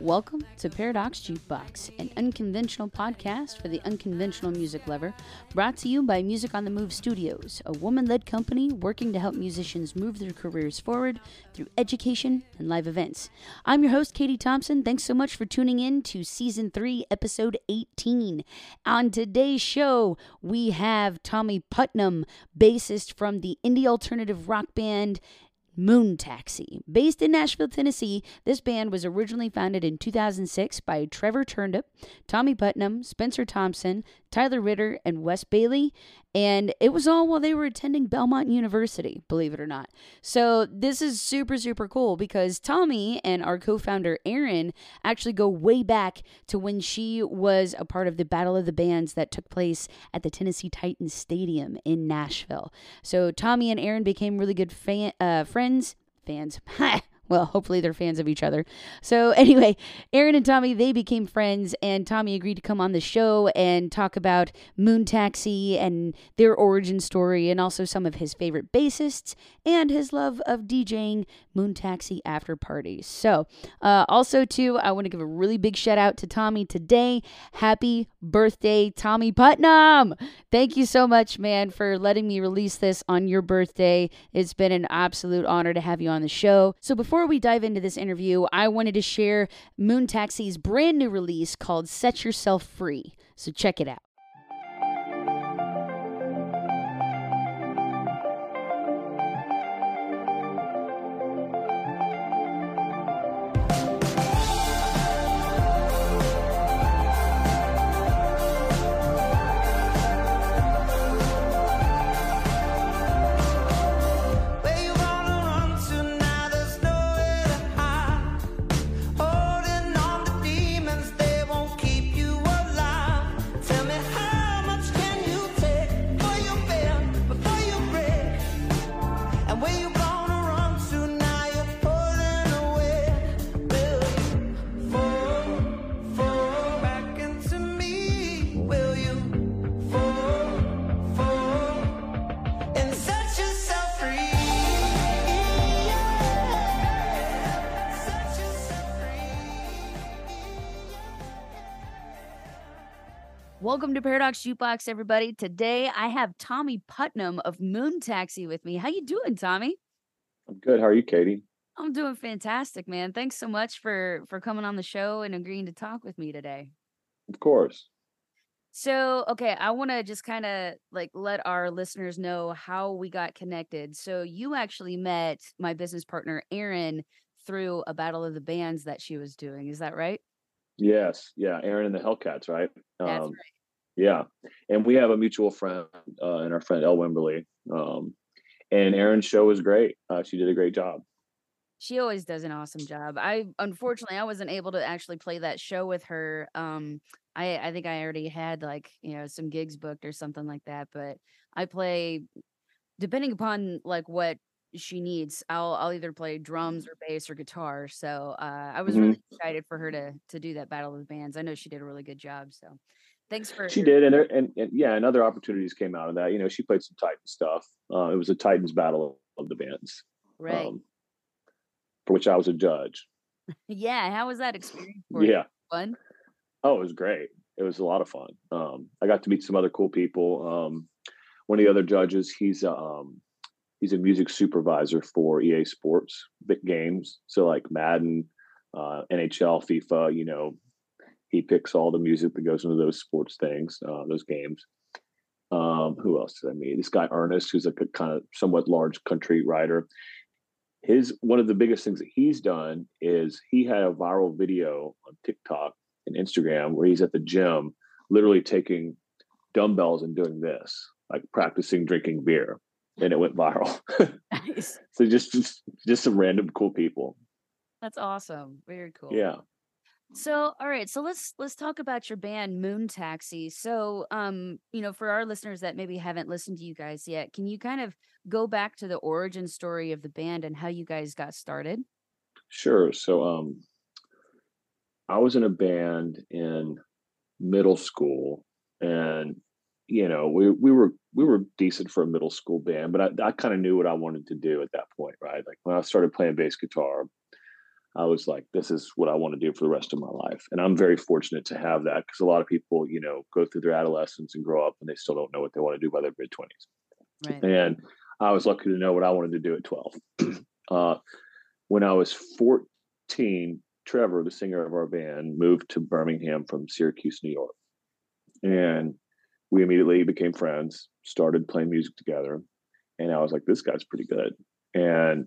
Welcome to Paradox Jukebox, an unconventional podcast for the unconventional music lover, brought to you by Music on the Move Studios, a woman led company working to help musicians move their careers forward through education and live events. I'm your host, Katie Thompson. Thanks so much for tuning in to Season 3, Episode 18. On today's show, we have Tommy Putnam, bassist from the indie alternative rock band Moon Taxi. Based in Nashville, Tennessee, this band was originally founded in 2006 by Trevor Terndrup, Tommy Putnam, Spencer Thompson, Tyler Ritter, and Wes Bailey. And it was all while they were attending Belmont University, believe it or not. So this is super, super cool because Tommy and our co founder Erin actually go way back to when she was a part of the Battle of the Bands that took place at the Tennessee Titans Stadium in Nashville. So Tommy and Erin became really good fan, uh, friends. Fans. well, hopefully they're fans of each other. So, anyway, Erin and Tommy, they became friends, and Tommy agreed to come on the show and talk about Moon Taxi and their origin story, and also some of his favorite bassists and his love of DJing Moon Taxi after parties. So, uh, also, too, I want to give a really big shout out to Tommy today. Happy birthday, Tommy Putnam! Thank you so much, man, for letting me release this on your birthday. It's been an absolute honor to have you on the show. So, before before we dive into this interview, I wanted to share Moon Taxi's brand new release called Set Yourself Free. So check it out. Welcome to Paradox Jukebox, everybody. Today I have Tommy Putnam of Moon Taxi with me. How you doing, Tommy? I'm good. How are you, Katie? I'm doing fantastic, man. Thanks so much for for coming on the show and agreeing to talk with me today. Of course. So, okay, I want to just kind of like let our listeners know how we got connected. So, you actually met my business partner Erin through a battle of the bands that she was doing. Is that right? Yes. Yeah. Erin and the Hellcats, right? That's um, right. Yeah, and we have a mutual friend uh, and our friend El Wimberly. Um, and Erin's show was great. Uh, she did a great job. She always does an awesome job. I unfortunately I wasn't able to actually play that show with her. Um, I I think I already had like you know some gigs booked or something like that. But I play depending upon like what she needs. I'll I'll either play drums or bass or guitar. So uh, I was mm-hmm. really excited for her to to do that battle of the bands. I know she did a really good job. So Thanks for she did, and, there, and, and yeah, and other opportunities came out of that. You know, she played some Titan stuff. Uh, it was a Titans battle of the bands, right? Um, for which I was a judge. yeah, how was that experience? yeah, you? fun. Oh, it was great. It was a lot of fun. Um, I got to meet some other cool people. Um, one of the other judges, he's um, he's a music supervisor for EA Sports big games, so like Madden, uh, NHL, FIFA. You know, he picks all the music that goes into those sports things, uh, those games. Um, who else did I meet? This guy Ernest, who's a kind of somewhat large country writer. His one of the biggest things that he's done is he had a viral video on TikTok and Instagram where he's at the gym, literally taking dumbbells and doing this, like practicing drinking beer, and it went viral. Nice. so just, just just some random cool people. That's awesome. Very cool. Yeah. So, all right, so let's let's talk about your band Moon Taxi. So, um, you know, for our listeners that maybe haven't listened to you guys yet, can you kind of go back to the origin story of the band and how you guys got started? Sure. So, um I was in a band in middle school and you know, we we were we were decent for a middle school band, but I, I kind of knew what I wanted to do at that point, right? Like when I started playing bass guitar, I was like, this is what I want to do for the rest of my life. And I'm very fortunate to have that because a lot of people, you know, go through their adolescence and grow up and they still don't know what they want to do by their mid 20s. Right. And I was lucky to know what I wanted to do at 12. uh, when I was 14, Trevor, the singer of our band, moved to Birmingham from Syracuse, New York. And we immediately became friends, started playing music together. And I was like, this guy's pretty good. And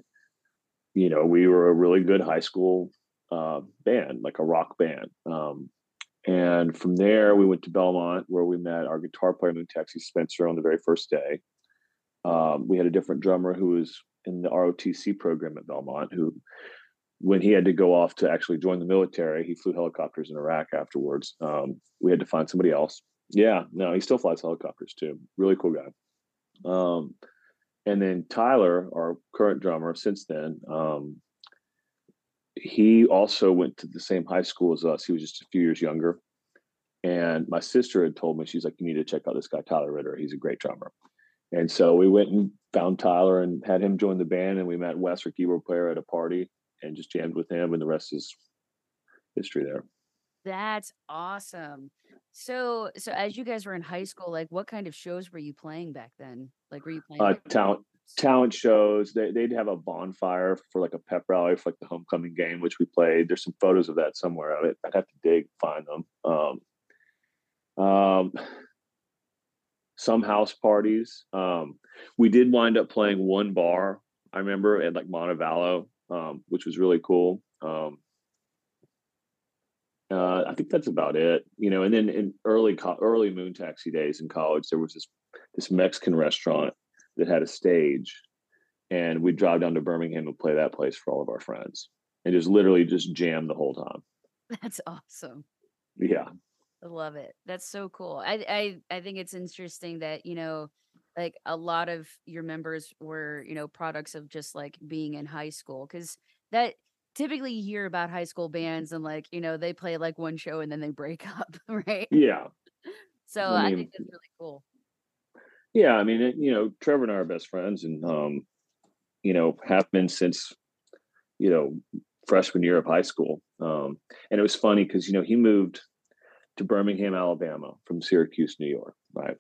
you know, we were a really good high school uh, band, like a rock band. Um, and from there, we went to Belmont, where we met our guitar player, Moon Taxi Spencer, on the very first day. Um, we had a different drummer who was in the ROTC program at Belmont, who, when he had to go off to actually join the military, he flew helicopters in Iraq afterwards. Um, we had to find somebody else. Yeah, no, he still flies helicopters too. Really cool guy. Um, and then Tyler, our current drummer, since then, um, he also went to the same high school as us. He was just a few years younger. And my sister had told me, she's like, you need to check out this guy, Tyler Ritter. He's a great drummer. And so we went and found Tyler and had him join the band. And we met Wes, our keyboard player, at a party and just jammed with him. And the rest is history there. That's awesome. So, so as you guys were in high school, like what kind of shows were you playing back then? Like, were you playing uh, talent talent shows? They, they'd have a bonfire for like a pep rally for like the homecoming game, which we played. There's some photos of that somewhere. I'd, I'd have to dig find them. Um, um, some house parties. Um, we did wind up playing one bar. I remember at like Montevallo, um, which was really cool. Um, uh, I think that's about it, you know. And then in early early Moon Taxi days in college, there was this this Mexican restaurant that had a stage, and we'd drive down to Birmingham and play that place for all of our friends, and just literally just jam the whole time. That's awesome. Yeah, I love it. That's so cool. I I I think it's interesting that you know like a lot of your members were you know products of just like being in high school because that typically you hear about high school bands and like you know they play like one show and then they break up right? Yeah. So i, mean, I think that's really cool. Yeah i mean it, you know trevor and i are best friends and um you know have been since you know freshman year of high school um and it was funny because you know he moved to birmingham alabama from syracuse new york right?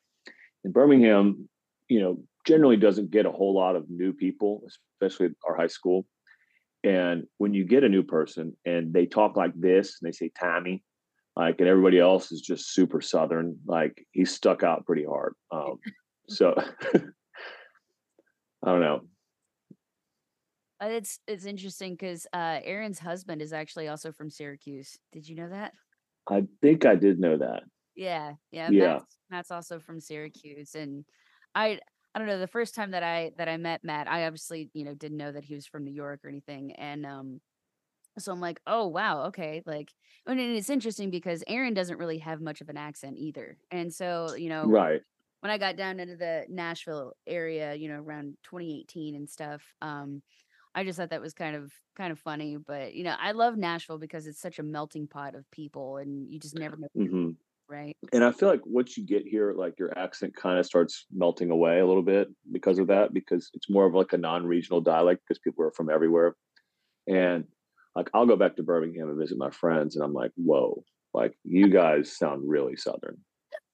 And birmingham you know generally doesn't get a whole lot of new people especially our high school and when you get a new person and they talk like this and they say Tommy, like, and everybody else is just super Southern, like he stuck out pretty hard. Um, so I don't know. Uh, it's it's interesting because uh, Erin's husband is actually also from Syracuse. Did you know that? I think I did know that. Yeah, yeah, yeah. Matt's, Matt's also from Syracuse, and I I don't know, the first time that I that I met Matt, I obviously, you know, didn't know that he was from New York or anything. And um so I'm like, oh wow, okay. Like and it's interesting because Erin doesn't really have much of an accent either. And so, you know, right. When I got down into the Nashville area, you know, around 2018 and stuff, um, I just thought that was kind of kind of funny. But you know, I love Nashville because it's such a melting pot of people and you just never know mm-hmm right. And i feel like once you get here like your accent kind of starts melting away a little bit because of that because it's more of like a non-regional dialect because people are from everywhere. And like i'll go back to birmingham and visit my friends and i'm like whoa like you guys sound really southern.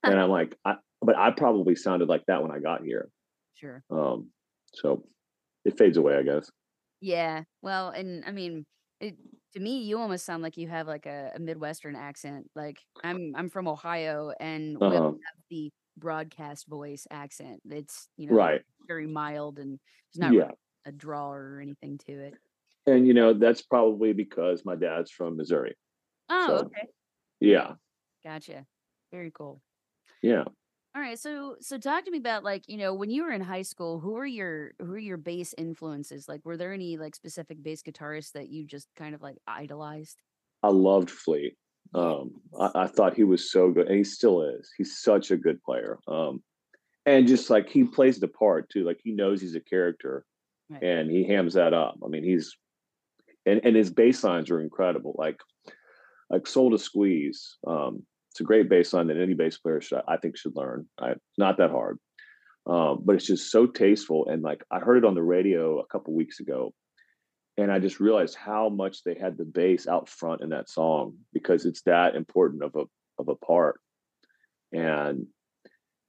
And i'm like I, but i probably sounded like that when i got here. Sure. Um so it fades away i guess. Yeah. Well and i mean it to me, you almost sound like you have like a, a Midwestern accent. Like I'm I'm from Ohio and we uh-huh. have the broadcast voice accent. It's you know right. very mild and there's not yeah. really a draw or anything to it. And you know, that's probably because my dad's from Missouri. Oh, so, okay. Yeah. Gotcha. Very cool. Yeah. All right, so so talk to me about like you know when you were in high school, who were your who were your bass influences? Like, were there any like specific bass guitarists that you just kind of like idolized? I loved Flea. Um, I, I, thought he was so good, and he still is. He's such a good player. Um, and just like he plays the part too, like he knows he's a character, right. and he hams that up. I mean, he's and and his bass lines are incredible. Like like Soul to Squeeze. Um, it's a great bass line that any bass player should, I think, should learn. I, not that hard, um, but it's just so tasteful. And like I heard it on the radio a couple weeks ago, and I just realized how much they had the bass out front in that song because it's that important of a of a part. And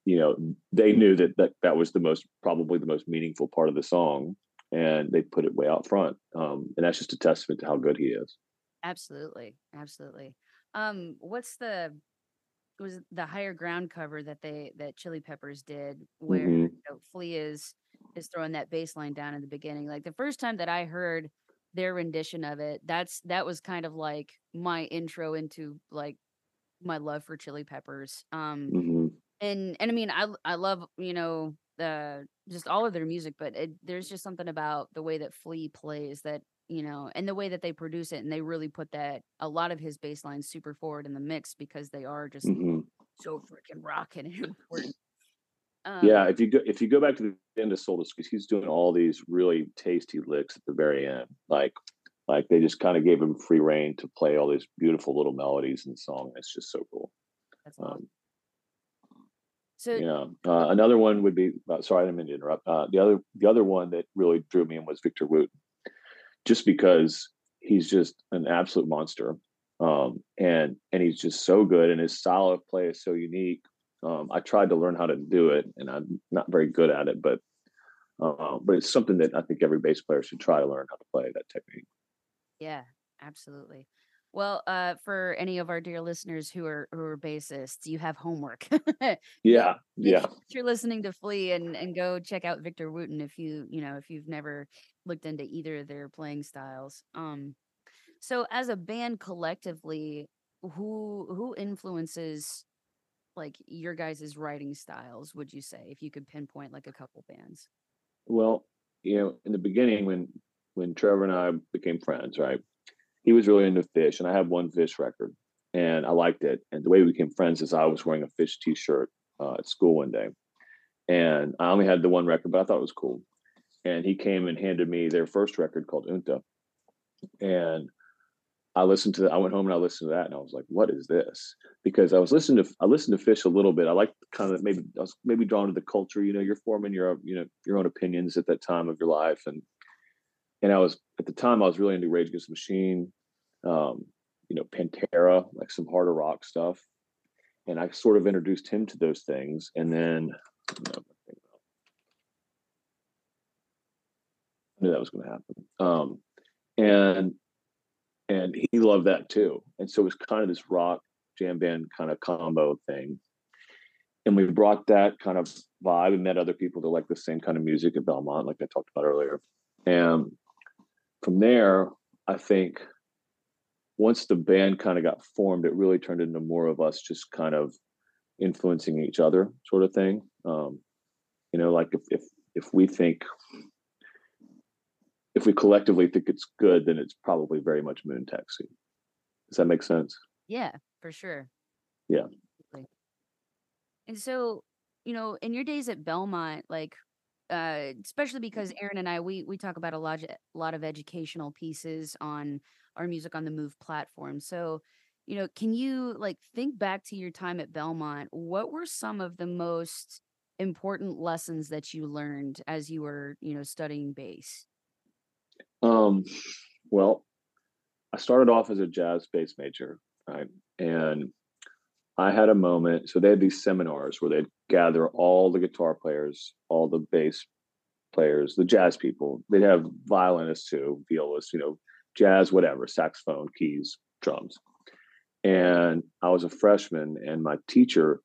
you know, they knew that that, that was the most probably the most meaningful part of the song, and they put it way out front. Um, and that's just a testament to how good he is. Absolutely, absolutely. Um, what's the was the higher ground cover that they that Chili Peppers did, where mm-hmm. you know, Flea is is throwing that bass line down in the beginning. Like the first time that I heard their rendition of it, that's that was kind of like my intro into like my love for Chili Peppers. Um, mm-hmm. and and I mean, I I love you know the just all of their music, but it, there's just something about the way that Flea plays that you know, and the way that they produce it, and they really put that a lot of his bass lines super forward in the mix because they are just mm-hmm. so freaking rocking and important. Um, yeah, if you go if you go back to the end of Soul because he's doing all these really tasty licks at the very end, like like they just kind of gave him free reign to play all these beautiful little melodies in the song. It's just so cool. That's um, awesome. Um, so yeah, uh, another one would be. Uh, sorry, I didn't mean to interrupt. Uh, the other the other one that really drew me in was Victor Wooten just because he's just an absolute monster. Um, and and he's just so good, and his style of play is so unique. Um, I tried to learn how to do it, and I'm not very good at it, but uh, but it's something that I think every bass player should try to learn how to play that technique. Yeah, absolutely. Well, uh, for any of our dear listeners who are who are bassists, you have homework. yeah, yeah. You're listening to Flea and and go check out Victor Wooten if you you know if you've never looked into either of their playing styles. Um, so as a band collectively, who who influences like your guys' writing styles? Would you say if you could pinpoint like a couple bands? Well, you know, in the beginning when when Trevor and I became friends, right? He was really into Phish, and I had one Phish record, and I liked it. And the way we became friends is I was wearing a Phish T-shirt uh, at school one day, and I only had the one record, but I thought it was cool. And he came and handed me their first record called Junta, and I listened to. I went home and I listened to that, and I was like, "What is this?" Because I was listening to I listened to Phish a little bit. I like kind of maybe I was maybe drawn to the culture. You know, you're forming your you know your own opinions at that time of your life, and and I was at the time I was really into Rage Against the Machine, um, you know, Pantera, like some harder rock stuff, and I sort of introduced him to those things, and then I knew that was going to happen, um, and and he loved that too, and so it was kind of this rock jam band kind of combo thing. And we brought that kind of vibe and met other people that like the same kind of music at Belmont, like I talked about earlier. And from there, I think once the band kind of got formed, it really turned into more of us just kind of influencing each other, sort of thing. Um, you know, like if if if we think if we collectively think it's good, then it's probably very much Moon Taxi. Does that make sense? Yeah, for sure. Yeah. And so, you know, in your days at Belmont, like uh, especially because Erin and I we we talk about a lot a lot of educational pieces on our music on the move platform. So, you know, can you like think back to your time at Belmont? What were some of the most important lessons that you learned as you were, you know, studying bass? Um, well, I started off as a jazz bass major, right? And I had a moment. So they had these seminars where they'd gather all the guitar players, all the bass players, the jazz people. They'd have violinists too, violists, you know, jazz, whatever, saxophone, keys, drums. And I was a freshman, and my teacher,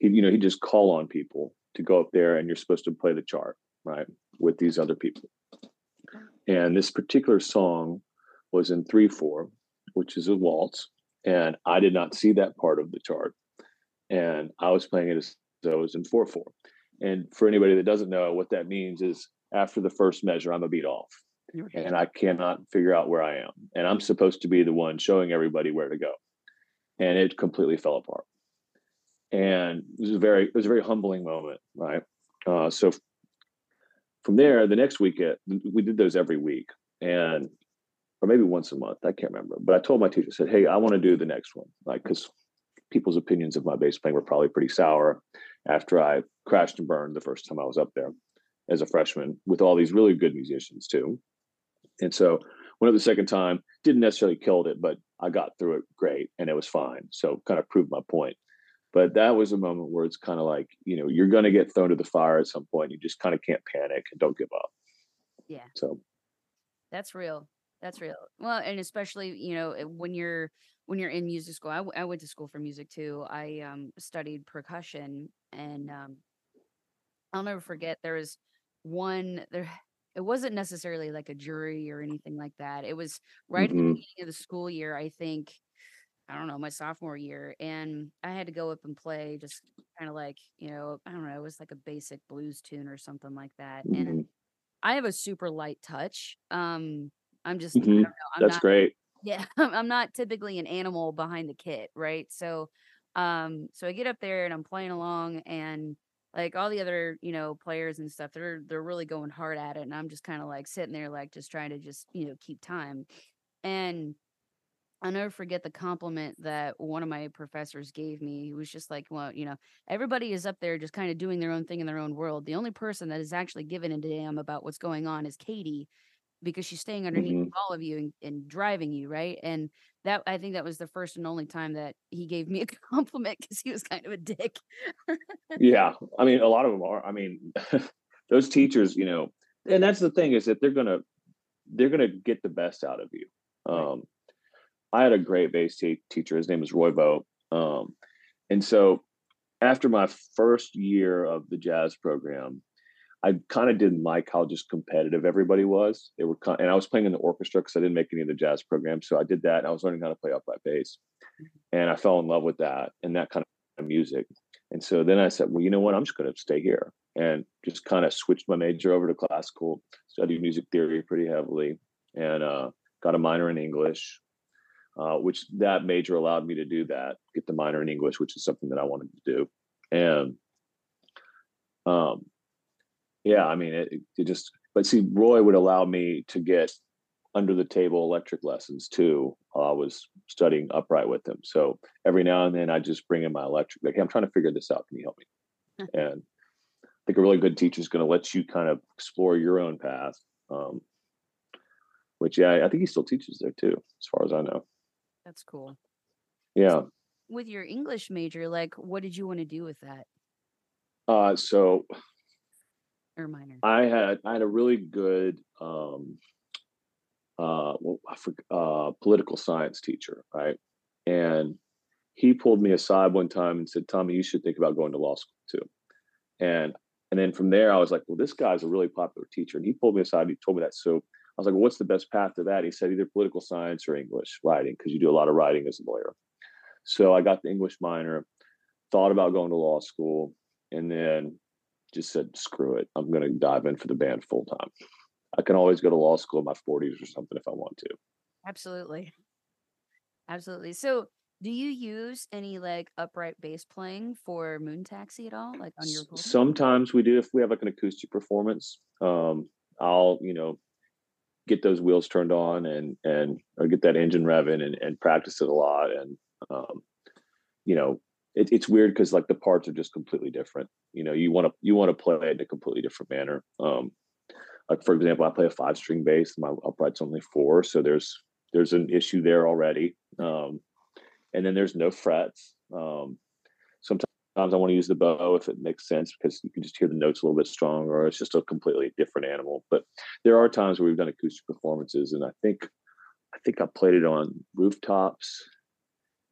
he, you know, he just call on people to go up there, and you're supposed to play the chart, right, with these other people. And this particular song was in three four, which is a waltz, and I did not see that part of the chart. And I was playing it as though it was in 4 4. And for anybody that doesn't know, what that means is after the first measure, I'm a beat off. And I cannot figure out where I am. And I'm supposed to be the one showing everybody where to go. And it completely fell apart. And it was a very, it was a very humbling moment, right? Uh, so from there, the next week, we did those every week. And or maybe once a month. I can't remember. But I told my teacher, I said, "Hey, I want to do the next one," like because people's opinions of my bass playing were probably pretty sour after I crashed and burned the first time I was up there as a freshman with all these really good musicians too. And so went up the second time, didn't necessarily killed it, but I got through it great and it was fine. So kind of proved my point. But that was a moment where it's kind of like, you know, you're going to get thrown to the fire at some point. You just kind of can't panic and don't give up. Yeah. So that's real. That's real. Well, and especially, you know, when you're when you're in music school, I, w- I went to school for music too. I um, studied percussion, and um, I'll never forget. There was one there. It wasn't necessarily like a jury or anything like that. It was right mm-hmm. at the mm-hmm. beginning of the school year. I think I don't know my sophomore year, and I had to go up and play just kind of like you know I don't know. It was like a basic blues tune or something like that, mm-hmm. and I have a super light touch. Um, I'm just mm-hmm. know, I'm that's not, great yeah, I'm not typically an animal behind the kit, right? So, um, so I get up there and I'm playing along, and like all the other, you know, players and stuff, they're they're really going hard at it, and I'm just kind of like sitting there, like just trying to just you know keep time. And I'll never forget the compliment that one of my professors gave me. He was just like, well, you know, everybody is up there just kind of doing their own thing in their own world. The only person that is actually giving a damn about what's going on is Katie because she's staying underneath mm-hmm. all of you and, and, driving you, right? And that I think that was the first and only time that he gave me a compliment because he was kind of a dick. yeah, I mean, a lot of them are. I mean, those teachers, you know, and that's the thing is that they're gonna they're gonna get the best out of you. Um, I had a great bass t- teacher. His name was Roy Vogt. Um, and so after my first year of the jazz program, I kind of didn't like how just competitive everybody was. They were, and I was playing in the orchestra because I didn't make any of the jazz programs. So I did that, and I was learning how to play upright bass, and I fell in love with that and that kind of music. And so then I said, well, you know what? I'm just going to stay here, and just kind of switched my major over to classical, studied music theory pretty heavily, and uh, got a minor in English. Uh, which that major allowed me to do that, get the minor in English, which is something that I wanted to do. And um, yeah, I mean, it, it just, but see, Roy would allow me to get under the table electric lessons too. I was studying upright with him. So every now and then I just bring in my electric, like, hey, I'm trying to figure this out. Can you help me? and I think a really good teacher is going to let you kind of explore your own path. Um, which, yeah, I think he still teaches there too, as far as I know. That's cool. Yeah. So with your English major, like, what did you want to do with that? Uh, so or minor? I had I had a really good um, uh, uh, political science teacher, right? And he pulled me aside one time and said, "Tommy, you should think about going to law school too." And and then from there, I was like, "Well, this guy's a really popular teacher." And he pulled me aside. and He told me that. So I was like, well, "What's the best path to that?" He said, "Either political science or English writing, because you do a lot of writing as a lawyer." So I got the English minor, thought about going to law school, and then just said, screw it. I'm going to dive in for the band full time. I can always go to law school in my 40s or something if I want to. Absolutely. Absolutely. So, do you use any like upright bass playing for Moon Taxi at all? Like on your Sometimes we do if we have like an acoustic performance. Um, I'll, you know, get those wheels turned on and and or get that engine revving and, and practice it a lot and um, you know it, it's weird because like the parts are just completely different. You know, you want to you want to play it in a completely different manner. Um, like for example, I play a five string bass. My upright's only four, so there's there's an issue there already. Um, and then there's no frets. Um, sometimes I want to use the bow if it makes sense because you can just hear the notes a little bit stronger. It's just a completely different animal. But there are times where we've done acoustic performances, and I think I think I played it on rooftops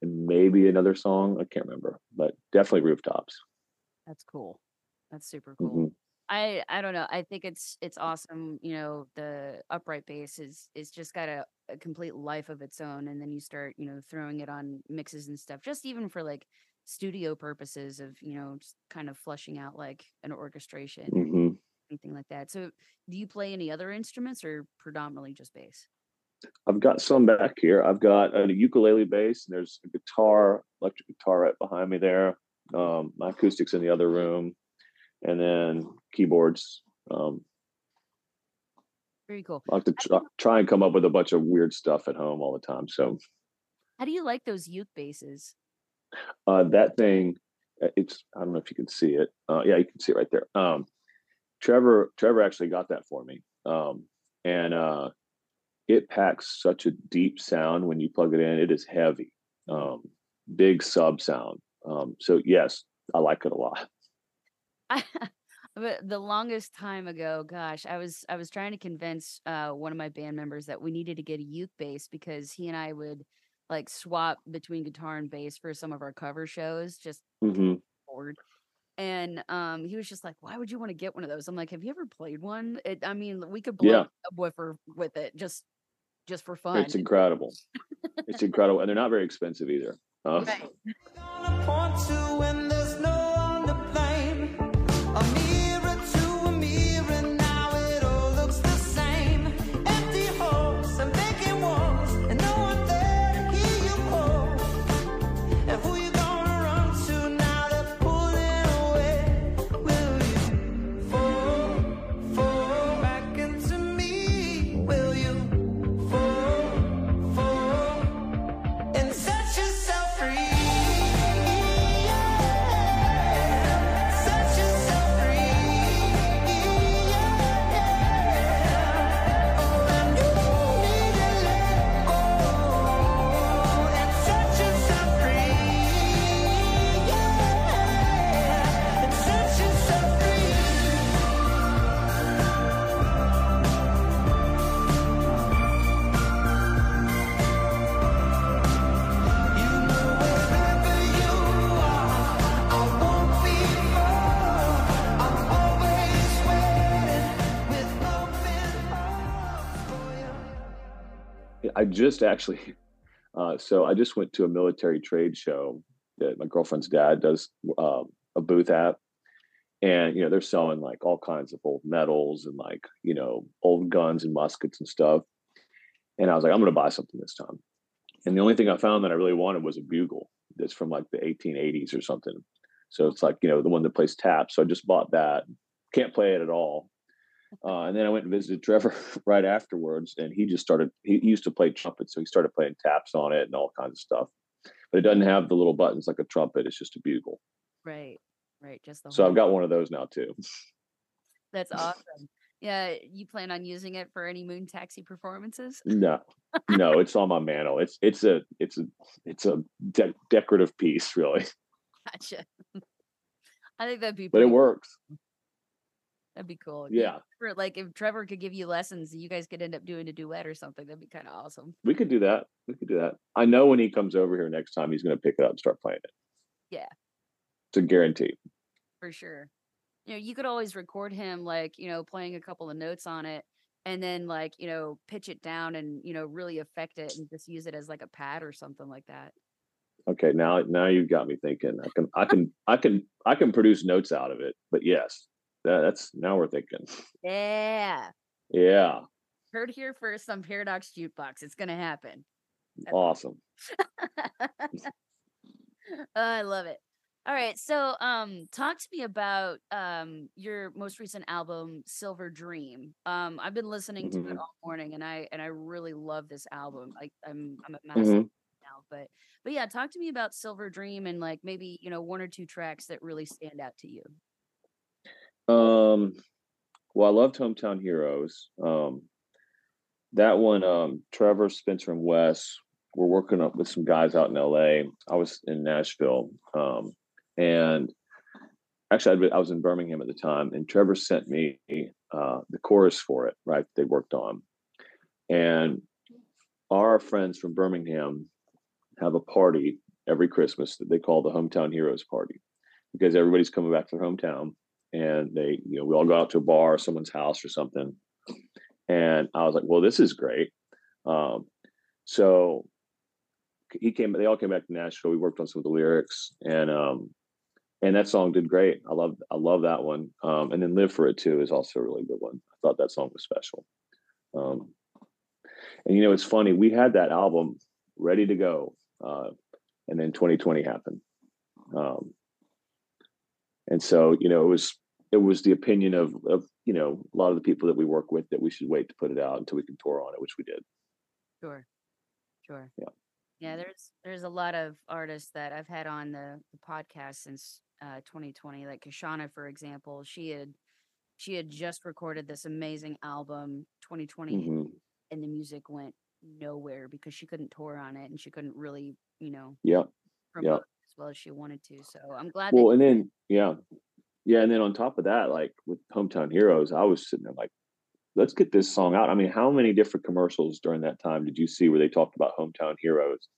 and maybe another song. I can't remember, but definitely rooftops. That's cool. That's super cool. Mm-hmm. I I don't know. I think it's it's awesome. You know, the upright bass is is just got a, a complete life of its own, and then you start you know throwing it on mixes and stuff. Just even for like studio purposes of you know just kind of flushing out like an orchestration, mm-hmm. anything like that. So, do you play any other instruments or predominantly just bass? I've got some back here. I've got a ukulele bass, and there's a guitar, electric guitar right behind me there. Um, my acoustics in the other room, and then keyboards. Um, Very cool. I like to try, try and come up with a bunch of weird stuff at home all the time. So, how do you like those uke basses? Uh, that thing, uh, it's I don't know if you can see it. Uh, yeah, you can see it right there. Um, Trevor, Trevor actually got that for me, um, and uh, it packs such a deep sound when you plug it in. It is heavy, um, big sub sound. Um, so yes, I like it a lot. but the longest time ago, gosh, I was I was trying to convince uh, one of my band members that we needed to get a uke bass because he and I would like swap between guitar and bass for some of our cover shows, just hmm bored. And um, he was just like, "Why would you want to get one of those?" I'm like, "Have you ever played one? It, I mean, we could blow Yeah, a subwoofer with it just just for fun." it's incredible. It's incredible, and they're not very expensive either. Uh, Right. I just actually, uh, so I just went to a military trade show that my girlfriend's dad does uh, a booth at, and you know they're selling like all kinds of old medals and like you know old guns and muskets and stuff. And I was like, I'm going to buy something this time. And the only thing I found that I really wanted was a bugle that's from like the 1880s or something. So it's like you know the one that plays taps. So I just bought that. Can't play it at all. Uh, and then I went and visited Trevor right afterwards, and he just started. He used to play trumpet, so he started playing taps on it and all kinds of stuff. But it doesn't have the little buttons like a trumpet. It's just a bugle. Right. Right. Just the So. I've got one of those now too. That's awesome. Yeah. You plan on using it for any moon taxi performances? No, no, it's on my mantle. It's it's a it's a it's a de- decorative piece, really, Gotcha. I think that'd be but it works. That'd be cool. Yeah, Trevor- like if Trevor could give you lessons, you guys could end up doing a duet or something. That'd be kind of awesome. we could do that. We could do that. I know when he comes over here next time, he's going to pick it up and start playing it. Yeah. It's a guarantee. For sure. You know, you could always record him like, you know, playing a couple of notes on it and then like, you know, pitch it down and, you know, really affect it and just use it as like a pad or something like that. Okay, now now you've got me thinking. I can I can I can I can produce notes out of it. But yes, that, that's now we're thinking. Yeah. Yeah, Heard here first on Paradox Jukebox. It's going to happen. awesome. I love it. All right. So, um, talk to me about um your most recent album, Silver Dream. Um, I've been listening to it hmm all morning and I and I really love this album. Like I'm I'm a massive hmm now, but but yeah, talk to me about Silver Dream and like maybe, you know, one or two tracks that really stand out to you. Um, well, I loved Hometown Heroes. Um, that one, um, Trevor, Spencer, and Wes were working up with some guys out in LA. I was in Nashville. Um, and actually, been, I was in Birmingham at the time, and Trevor sent me uh, the chorus for it, right? They worked on. And our friends from Birmingham have a party every Christmas that they call the Hometown Heroes Party because everybody's coming back to their hometown and they, you know, we all go out to a bar or someone's house or something. And I was like, well, this is great. Um, so he came, they all came back to Nashville. We worked on some of the lyrics and, um, and that song did great. I love, I love that one. Um, and then Live for It too is also a really good one. I thought that song was special. Um, and you know, it's funny. We had that album ready to go, uh, and then 2020 happened. Um, and so, you know, it was it was the opinion of of you know a lot of the people that we work with that we should wait to put it out until we can tour on it, which we did. Sure. Sure. Yeah. Yeah, there's there's a lot of artists that I've had on the, the podcast since uh 2020, like Kashana, for example. She had she had just recorded this amazing album 2020 hmm and the music went nowhere because she couldn't tour on it and she couldn't really, you know, Yeah. promote as well as she wanted to. So I'm glad Well, that and then yeah, yeah, and then on top of that, like with Hometown Heroes, I was sitting there like, let's get this song out. I mean, how many different commercials during that time did you see where they talked about Hometown Heroes,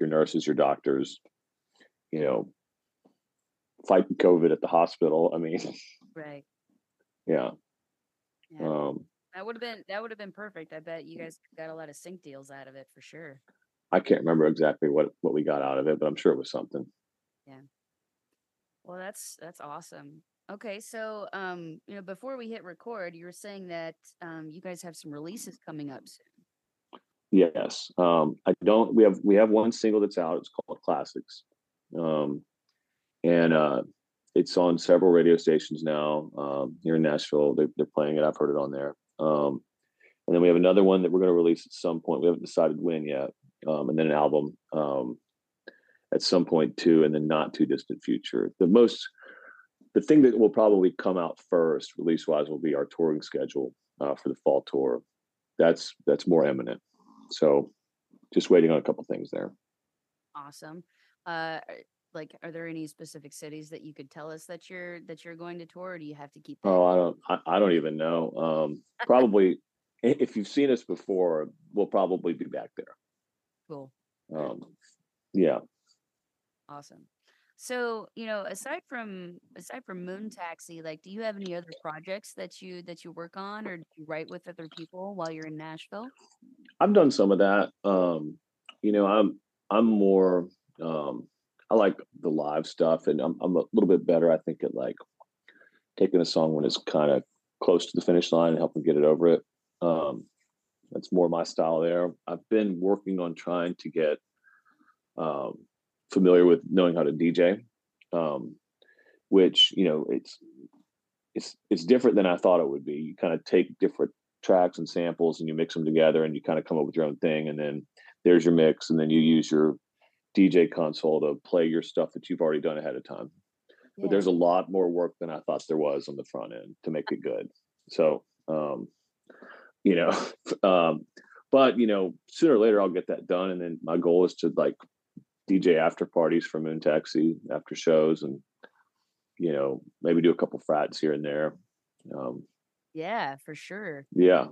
your nurses, your doctors, you know, fighting COVID at the hospital? I mean, right. yeah. Yeah. Um, that would have been that would have been perfect. I bet you guys got a lot of sync deals out of it for sure. I can't remember exactly what what we got out of it, but I'm sure it was something. Yeah. Well, that's that's awesome. Okay, so um, you know, before we hit record, you were saying that um, you guys have some releases coming up soon. Yes. Um, I don't we have we have one single that's out. It's called Classics. Um, and uh it's on several radio stations now um, here in Nashville. They're, they're playing it. I've heard it on there. Um, and then we have another one that we're going to release at some point. We haven't decided when yet. Um, and then an album um, at some point too, in the not too distant future. The most, the thing that will probably come out first, release wise, will be our touring schedule uh, for the fall tour. That's that's more imminent. So, just waiting on a couple things there. Awesome. Uh, like, are there any specific cities that you could tell us that you're that you're going to tour? Or do you have to keep? that- Oh, I don't, I, I don't even know. Um, probably, if you've seen us before, we'll probably be back there. Cool. Um, yeah. Awesome. So, you know, aside from aside from Moon Taxi, like do you have any other projects that you that you work on or do you write with other people while you're in Nashville? I've done some of that. Um, you know, I'm I'm more um I like the live stuff and I'm I'm a little bit better, I think, at like taking a song when it's kind of close to the finish line and helping get it over it. Um that's more my style there. I've been working on trying to get um familiar with knowing how to DJ. Um which, you know, it's it's it's different than I thought it would be. You kind of take different tracks and samples and you mix them together and you kind of come up with your own thing and then there's your mix and then you use your DJ console to play your stuff that you've already done ahead of time. But there's a lot more work than I thought there was on the front end to make it good. So um you know um but you know sooner or later I'll get that done and then my goal is to like DJ after parties for Moon Taxi after shows and you know maybe do a couple frats here and there. Um Yeah, for sure. yeah.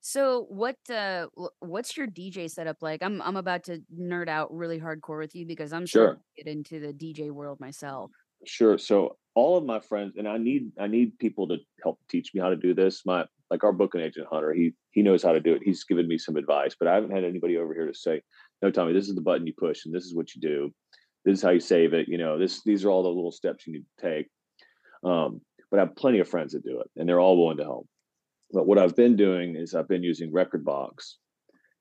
So what uh what's your DJ setup like? I'm I'm about to nerd out really hardcore with you because I'm Sure. get into the DJ world myself. Sure. So all of my friends, and I need I need people to help teach me how to do this. My like our booking agent Hunter, he he knows how to do it. He's given me some advice, but I haven't had anybody over here to say, "No, Tommy, this is the button you push, and this is what you do. This is how you save it." You know, this these are all the little steps you need to take. Um, but I have plenty of friends that do it, and they're all willing to help. But what I've been doing is I've been using Rekordbox,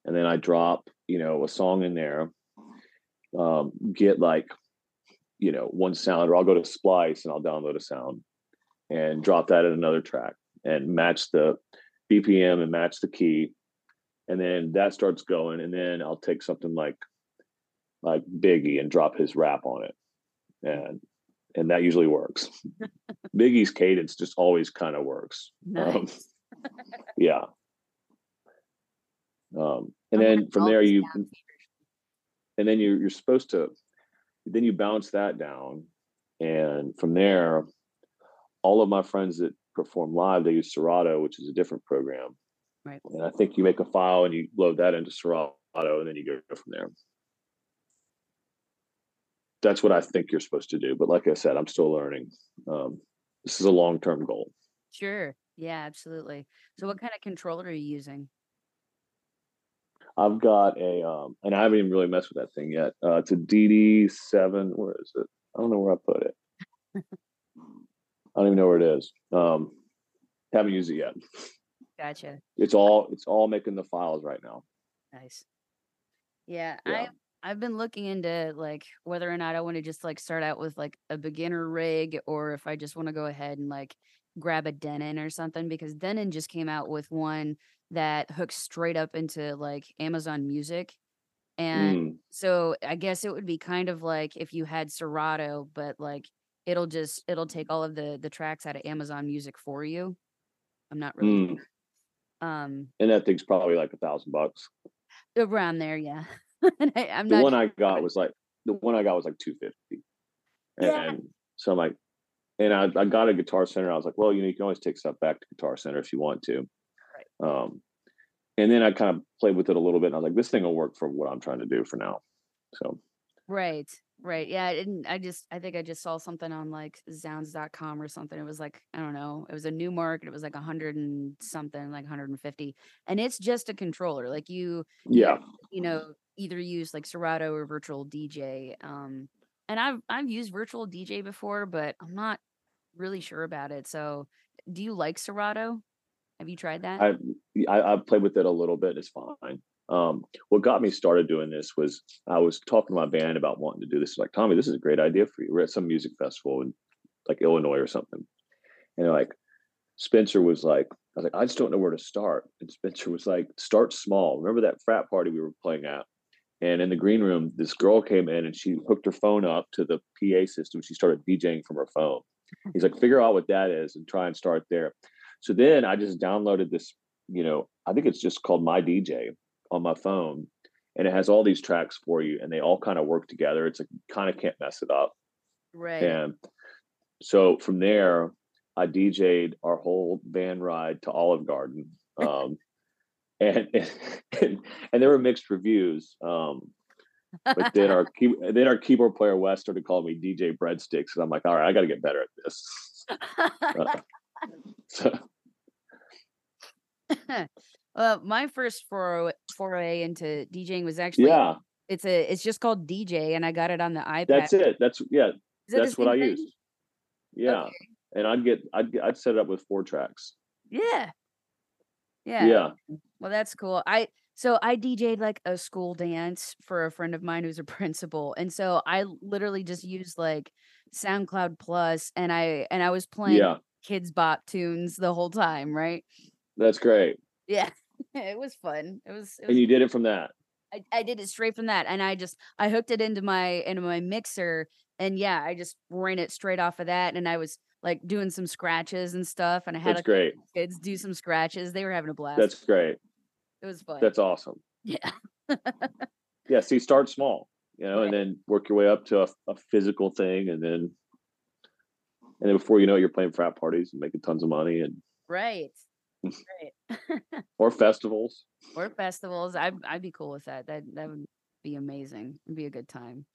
and then I drop you know a song in there, um, get like you know one sound or i'll go to splice and i'll download a sound and drop that in another track and match the bpm and match the key and then that starts going and then i'll take something like like biggie and drop his rap on it. And and that usually works. Biggie's cadence just always kind of works. Um, yeah. Um and then from there you down and then you're you're supposed to then you bounce that down. And from there all of my friends that perform live they use serato which is a different program Right. and i think you make a file and you load that into serato and then you go from there that's what i think you're supposed to do but like i said i'm still learning um, this is a long-term goal Sure. Yeah, absolutely. So what kind of controller are you using? i've got a um, and i haven't even really messed with that thing yet uh, it's a dd7 where is it i don't know where i put it i don't even know where it is um, haven't used it yet Gotcha. it's all it's all making the files right now Nice. Yeah, Yeah. I I've been looking into like whether or not I want to just like start out with like a beginner rig or if I just want to go ahead and like grab a Denon or something because Denon just came out with one that hooks straight up into like Amazon Music. And Mm, so I guess it would be kind of like if you had Serato, but like it'll just it'll take all of the the tracks out of Amazon Music for you. I'm not really mm. Sure. Um, and that thing's probably like a thousand bucks. around there, yeah. and I, I'm The not one I got was like the one I got was like two fifty, Yeah. and so I'm like, and I, I got a Guitar Center. I was like, well, you know, you can always take stuff back to Guitar Center if you want to. Right. Um, and then I kind of played with it a little bit, and I was like, this thing will work for what I'm trying to do for now. So Right, right. Yeah, and I just I think I just saw something on like zZounds.com or something. It was like, I don't know, it was a new market. It was like a hundred and something, like 150. And it's just a controller. Like you, yeah, you know, either use like Serato or virtual DJ. Um, and I've I've used virtual DJ before, but I'm not really sure about it. So do you like Serato? Have you tried that? I, I I played with it a little bit. It's fine. Um, what got me started doing this was I was talking to my band about wanting to do this. Like Tommy, this is a great idea for you. We're at some music festival in like Illinois or something, and like Spencer was like, I was like, I just don't know where to start. And Spencer was like, start small. Remember that frat party we were playing at? And in the green room, this girl came in and she hooked her phone up to the PA system. She started DJing from her phone. He's like, figure out what that is and try and start there. So then I just downloaded this, you know, I think it's just called My DJ on my phone. And it has all these tracks for you and they all kind of work together. It's like kind of can't mess it up. right. And so from there, I DJ'd our whole van ride to Olive Garden. Um, and, and and there were mixed reviews. Um, but then our key, then our keyboard player Wes started calling me DJ Breadsticks, and I'm like, all right, I got to get better at this. Uh, so well, uh, my first foray, foray into DJing was actually yeah, it's a it's just called DJ and I got it on the iPad. that's it. That's yeah, the that's what I thing? use. Yeah, Okay. and I'd get I'd get, I'd set it up with four tracks. Yeah. Yeah. Yeah, Well, that's cool. I so I DJ'd like a school dance for a friend of mine who's a principal. And so I literally just used like SoundCloud Plus and I and I was playing yeah, Kidz Bop tunes the whole time, right? That's great. Yeah. it was fun. It was, it was And you did it from that. I, I did it straight from that and I just I hooked it into my into my mixer and yeah, I just ran it straight off of that and I was like doing some scratches and stuff and I had That's like great. kids do some scratches. They were having a blast. That's great. it was fun. That's awesome. yeah. Yeah, see, start small, you know, and then work your way up to a, a physical thing, and then and then before you know it, you're playing frat parties and making tons of money, and Right. Right. or festivals. or festivals. I'd I'd be cool with that. That that would be amazing. It'd be a good time.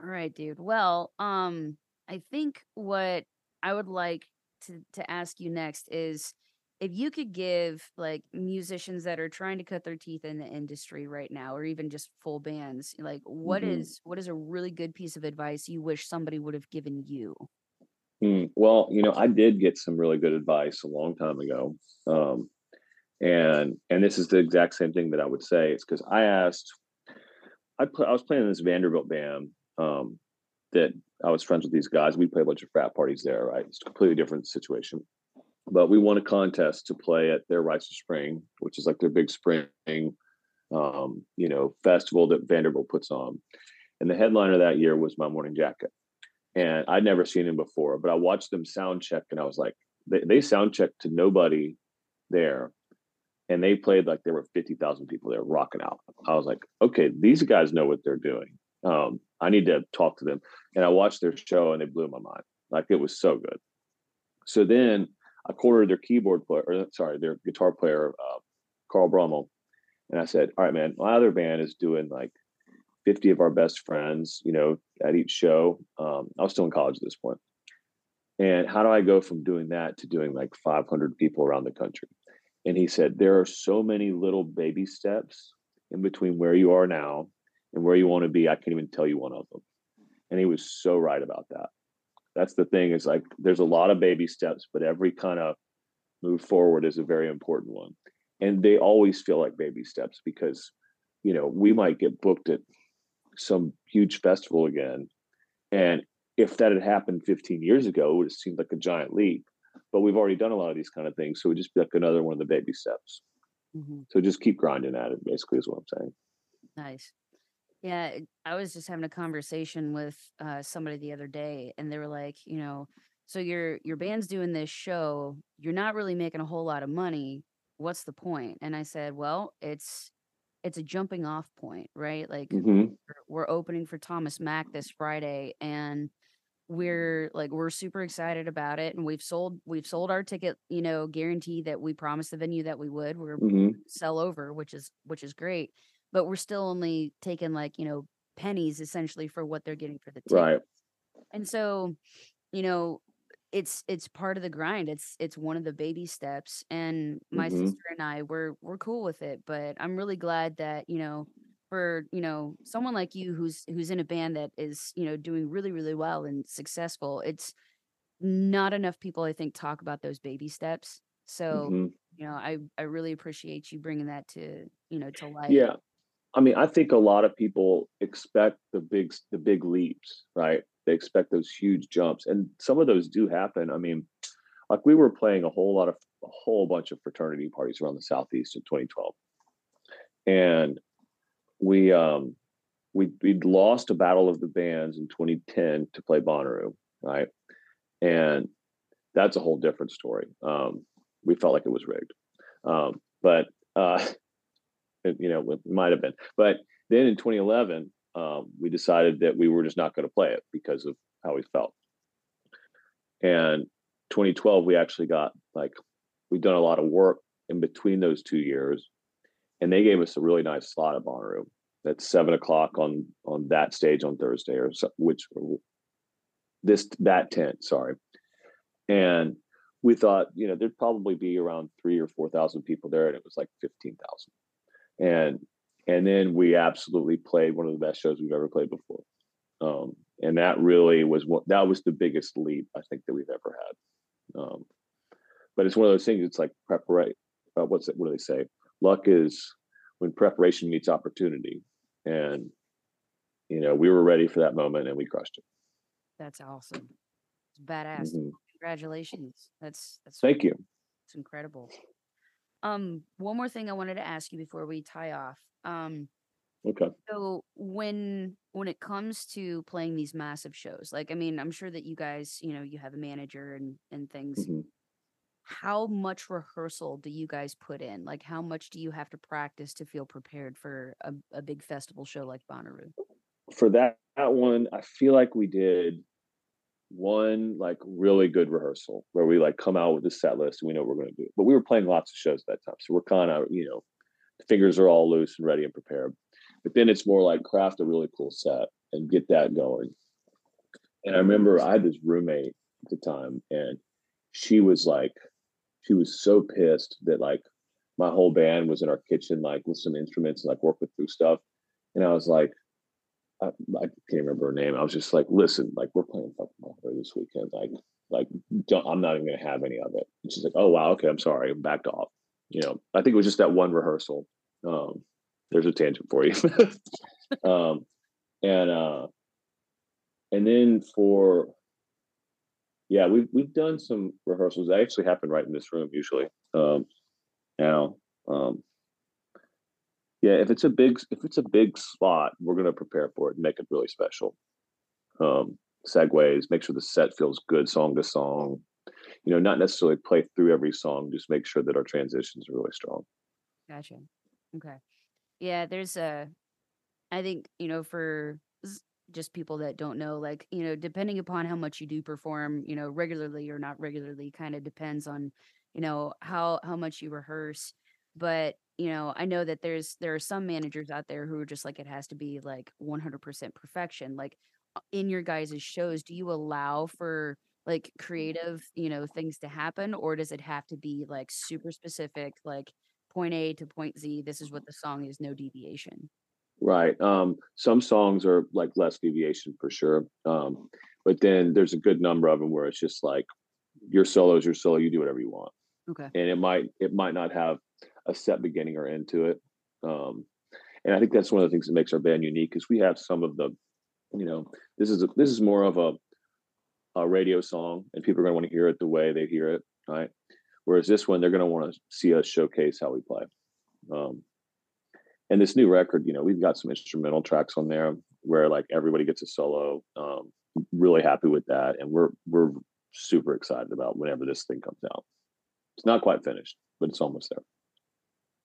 All right, dude. Well, um, I think what I would like to to ask you next is if you could give like musicians that are trying to cut their teeth in the industry right now, or even just full bands, like what is Mhm. what is a really good piece of advice you wish somebody would have given you? Hmm, Well, you know, I did get some really good advice a long time ago, um, and and this is the exact same thing that I would say. It's because I asked, I I was playing in this Vanderbilt band um, that I was friends with these guys. We played a bunch of frat parties there, right? It's a completely different situation, but we won a contest to play at their Rites of Spring, which is like their big spring, um, you know, festival that Vanderbilt puts on, and the headliner that year was My Morning Jacket and I'd never seen him before, but I watched them sound check and I was like, they, they sound checked to nobody there. And they played like there were 50,000 people there rocking out. I was like, okay, these guys know what they're doing. Um, I need to talk to them. And I watched their show and they blew my mind. Like it was so good. So then I quartered their keyboard player, or sorry, their guitar player, uh, Carl Broemel. And I said, all right, man, my other band is doing like 50 of our best friends, you know, at each show. Um, I was still in college at this point. And how do I go from doing that to doing like 500 people around the country? And he said, there are so many little baby steps in between where you are now and where you want to be. I can't even tell you one of them. And he was so right about that. That's the thing is like, there's a lot of baby steps, but every kind of move forward is a very important one. And they always feel like baby steps because, you know, we might get booked at some huge festival again. And if that had happened 15 years ago, it would have seemed like a giant leap. But we've already done a lot of these kind of things. So it would just be like another one of the baby steps. So just keep grinding at it, basically, is what I'm saying. Nice. Yeah, I was just having a conversation with uh, somebody the other day, and they were like, you know, so your your band's doing this show, you're not really making a whole lot of money, what's the point? And I said, well, it's it's a jumping off point, right? Like hmm we're opening for Thomas Mack this Friday and we're like we're super excited about it and we've sold we've sold our ticket, you know, guarantee that we promised the venue that we would. We're hmm sell over, which is which is great, but we're still only taking like, you know, pennies essentially for what they're getting for the ticket. Right. And so, you know, it's it's part of the grind. It's it's one of the baby steps. And my hmm sister and I we're we're cool with it. But I'm really glad that, you know, for, you know, someone like you who's who's in a band that is, you know, doing really, really well and successful, it's not enough people I think talk about those baby steps. So, hmm you know, I I really appreciate you bringing that to, you know, to light. Yeah. I mean, I think a lot of people expect the big the big leaps, right? They expect those huge jumps, and some of those do happen. I mean, like we were playing a whole lot of a whole bunch of fraternity parties around the southeast in 2012, and we um we we'd lost a battle of the bands in 2010 to play Bonnaroo, right? And that's a whole different story. Um, we felt like it was rigged, um, but uh, it- you know, it might have been. But then in 2011, um, we decided that we were just not going to play it because of how we felt. And 2012, we actually got like we've done a lot of work in between those two years, and they gave us a really nice slot at Bonnaroo at seven o'clock on on that stage on Thursday, or so, which this that tent, sorry. And we thought, you know, there'd probably be around three or four thousand people there, and it was like fifteen thousand and and then we absolutely played one of the best shows we've ever played before um and that really was what that was the biggest leap i think that we've ever had um but it's one of those things it's like preparation uh, what's it what do they say luck is when preparation meets opportunity and you know we were ready for that moment and we crushed it That's awesome. It's badass. Mhm. Congratulations. That's that's thank you It's incredible. Um, one more thing I wanted to ask you before we tie off. Um, okay so when when it comes to playing these massive shows, like I mean, I'm sure that you guys, you know, you have a manager and and things. Mhm. How much rehearsal do you guys put in? Like, how much do you have to practice to feel prepared for a, a big festival show like Bonnaroo? for that, that one, I feel like we did one like really good rehearsal where we like come out with a set list and we know what we're going to do. But we were playing lots of shows at that time, so we're kind of you know, the fingers are all loose and ready and prepared. But then it's more like craft a really cool set and get that going. And I remember I had this roommate at the time, and she was like, she was so pissed that like my whole band was in our kitchen, like with some instruments and like working through stuff. And I was like, I, I can't remember her name. I was just like, listen, like we're playing fucking Bonnaroo this weekend. Like, like don't, I'm not even gonna have any of it. And she's like, oh wow, okay, I'm sorry, I'm backed off. You know, I think it was just that one rehearsal. Um, there's a tangent for you. um, and uh, and then for yeah, we've we've done some rehearsals. They actually happen right in this room usually. Um, now, um, yeah, if it's a big if it's a big spot, we're gonna prepare for it and make it really special. Um, segues, make sure the set feels good song to song. You know, not necessarily play through every song, just make sure that our transitions are really strong. Gotcha. Okay. Yeah, there's a, I think, you know, for just people that don't know, like, you know, depending upon how much you do perform, you know, regularly or not regularly, kind of depends on, you know, how how much you rehearse. But, you know, I know that there's there are some managers out there who are just like it has to be like 100% perfection. Like uh, in your guys' shows, do you allow for like creative, you know, things to happen or does it have to be like super specific like point A to point Z. This is what the song is, no deviation. Right. Um, some songs are like less deviation for sure. Um, but then there's a good number of them where it's just like your solo is your solo, you do whatever you want. Okay. And it might it might not have a set beginning or end to it. Um, and I think that's one of the things that makes our band unique is we have some of the, you know, this is a, this is more of a a radio song and people are going to want to hear it the way they hear it, right? Whereas this one, they're going to want to see us showcase how we play. Um, and this new record, you know, we've got some instrumental tracks on there where like everybody gets a solo. Um, really happy with that, and we're we're super excited about whenever this thing comes out. It's not quite finished, but it's almost there.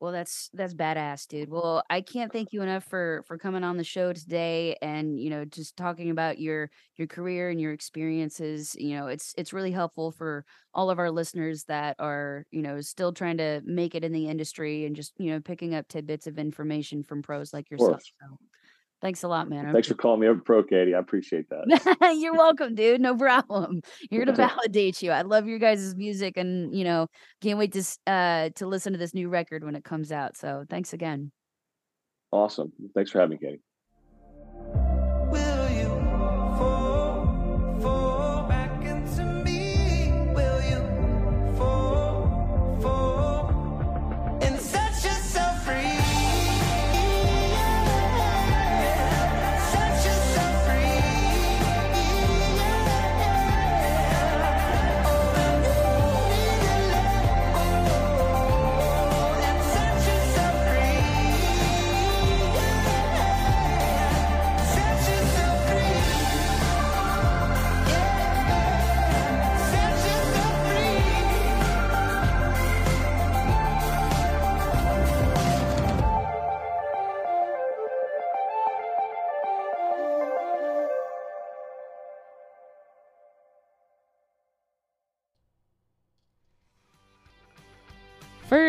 Well, that's that's badass, dude. Well, I can't thank you enough for for coming on the show today and, you know, just talking about your your career and your experiences. You know, it's it's really helpful for all of our listeners that are, you know, still trying to make it in the industry and just, you know, picking up tidbits of information from pros like yourself. So, thanks a lot, man. Thanks for calling me up pro, Katie. I appreciate that. You're welcome, dude. No problem. You're gonna validate you. I love your guys' music, and you know, can't wait to uh to listen to this new record when it comes out. So thanks again. Awesome. Thanks for having me, Katie.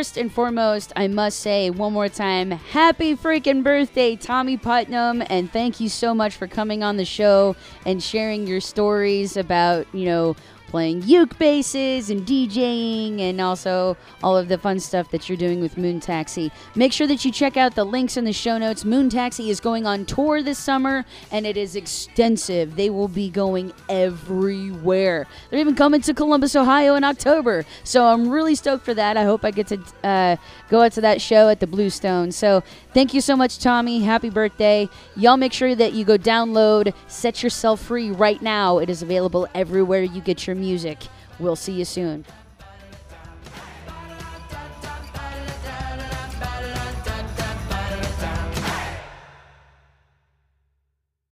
First and foremost, I must say one more time, happy freaking birthday, Tommy Putnam, and thank you so much for coming on the show and sharing your stories about, you know, playing uke basses and DJing and also all of the fun stuff that you're doing with Moon Taxi. Make sure that you check out the links in the show notes. Moon Taxi is going on tour this summer and it is extensive. They will be going everywhere. They're even coming to Columbus, Ohio in October. So I'm really stoked for that. I hope I get to uh, go out to that show at the Bluestone. So thank you so much, Tommy. Happy birthday. Y'all make sure that you go download Set Yourself Free right now. It is available everywhere you get your music. We'll see you soon.